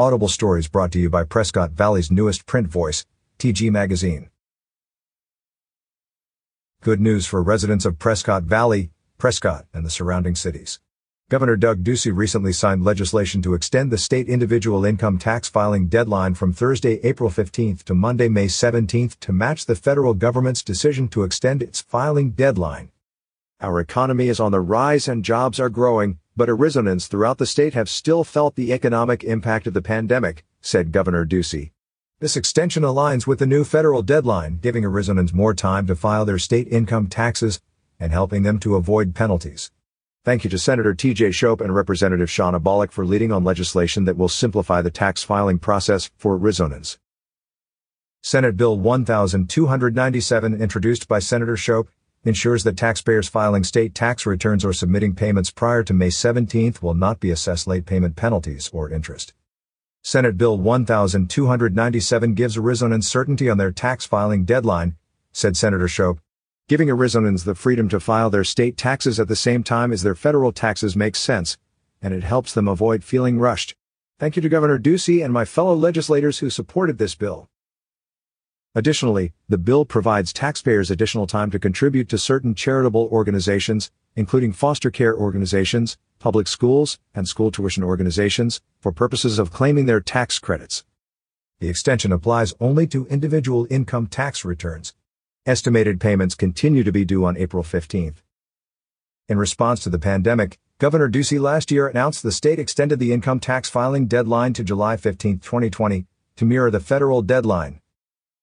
Audible Stories brought to you by Prescott Valley's newest print voice, TG Magazine. Good news for residents of Prescott Valley, Prescott, and the surrounding cities. Governor Doug Ducey recently signed legislation to extend the state individual income tax filing deadline from Thursday, April 15 to Monday, May 17 to match the federal government's decision to extend its filing deadline. Our economy is on the rise and jobs are growing, but Arizonans throughout the state have still felt the economic impact of the pandemic, said Governor Ducey. This extension aligns with the new federal deadline, giving Arizonans more time to file their state income taxes and helping them to avoid penalties. Thank you to Senator T.J. Shope and Representative Shawnna Bolick for leading on legislation that will simplify the tax filing process for Arizonans. Senate Bill 1297 introduced by Senator Shope ensures that taxpayers filing state tax returns or submitting payments prior to May 17 will not be assessed late payment penalties or interest. Senate Bill 1297 gives Arizonans certainty on their tax filing deadline, said Senator Shope. Giving Arizonans the freedom to file their state taxes at the same time as their federal taxes makes sense, and it helps them avoid feeling rushed. Thank you to Governor Ducey and my fellow legislators who supported this bill. Additionally, the bill provides taxpayers additional time to contribute to certain charitable organizations, including foster care organizations, public schools, and school tuition organizations, for purposes of claiming their tax credits. The extension applies only to individual income tax returns. Estimated payments continue to be due on April 15th. In response to the pandemic, Governor Ducey last year announced the state extended the income tax filing deadline to July 15, 2020, to mirror the federal deadline,